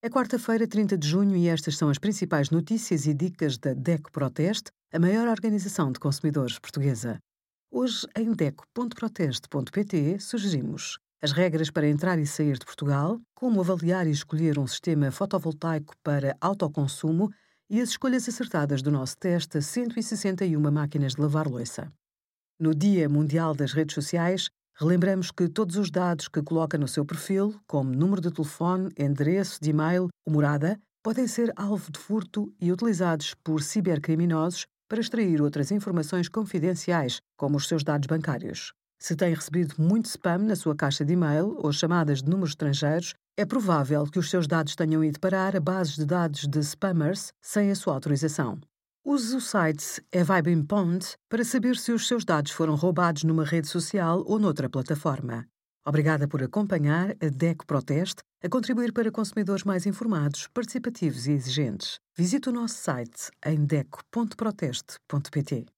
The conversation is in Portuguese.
É quarta-feira, 30 de junho, e estas são as principais notícias e dicas da DECO Proteste, a maior organização de consumidores portuguesa. Hoje, em DECO.proteste.pt, sugerimos as regras para entrar e sair de Portugal, como avaliar e escolher um sistema fotovoltaico para autoconsumo e as escolhas acertadas do nosso teste a 161 máquinas de lavar louça. No Dia Mundial das Redes Sociais, Relembramos que todos os dados que coloca no seu perfil, como número de telefone, endereço de e-mail ou morada, podem ser alvo de furto e utilizados por cibercriminosos para extrair outras informações confidenciais, como os seus dados bancários. Se tem recebido muito spam na sua caixa de e-mail ou chamadas de números estrangeiros, é provável que os seus dados tenham ido parar a bases de dados de spammers sem a sua autorização. Use o site Pond para saber se os seus dados foram roubados numa rede social ou noutra plataforma. Obrigada por acompanhar a DECO Proteste a contribuir para consumidores mais informados, participativos e exigentes. Visite o nosso site em deco.proteste.pt.